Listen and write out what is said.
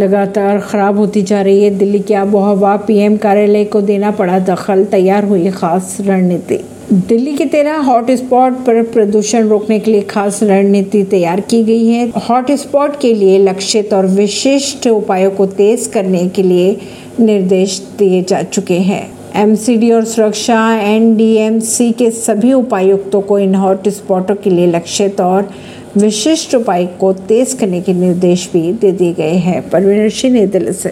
लगातार खराब होती जा रही है। दिल्ली की आबो हवा पीएम कार्यालय को देना पड़ा दखल, तैयार हुई खास रणनीति। दिल्ली के तेरह हॉट स्पॉट पर प्रदूषण रोकने के लिए खास रणनीति तैयार की गई है। हॉट स्पॉट के लिए लक्षित और विशिष्ट उपायों को तेज करने के लिए निर्देश दिए जा चुके हैं। एमसीडी और सुरक्षा एनडीएमसी के सभी उपायुक्तों को इन हॉट स्पॉटों के लिए लक्षित और विशिष्ट उपाय को तेज करने के निर्देश भी दे दिए गए हैं। परवीन सिंह नई दिल्ली से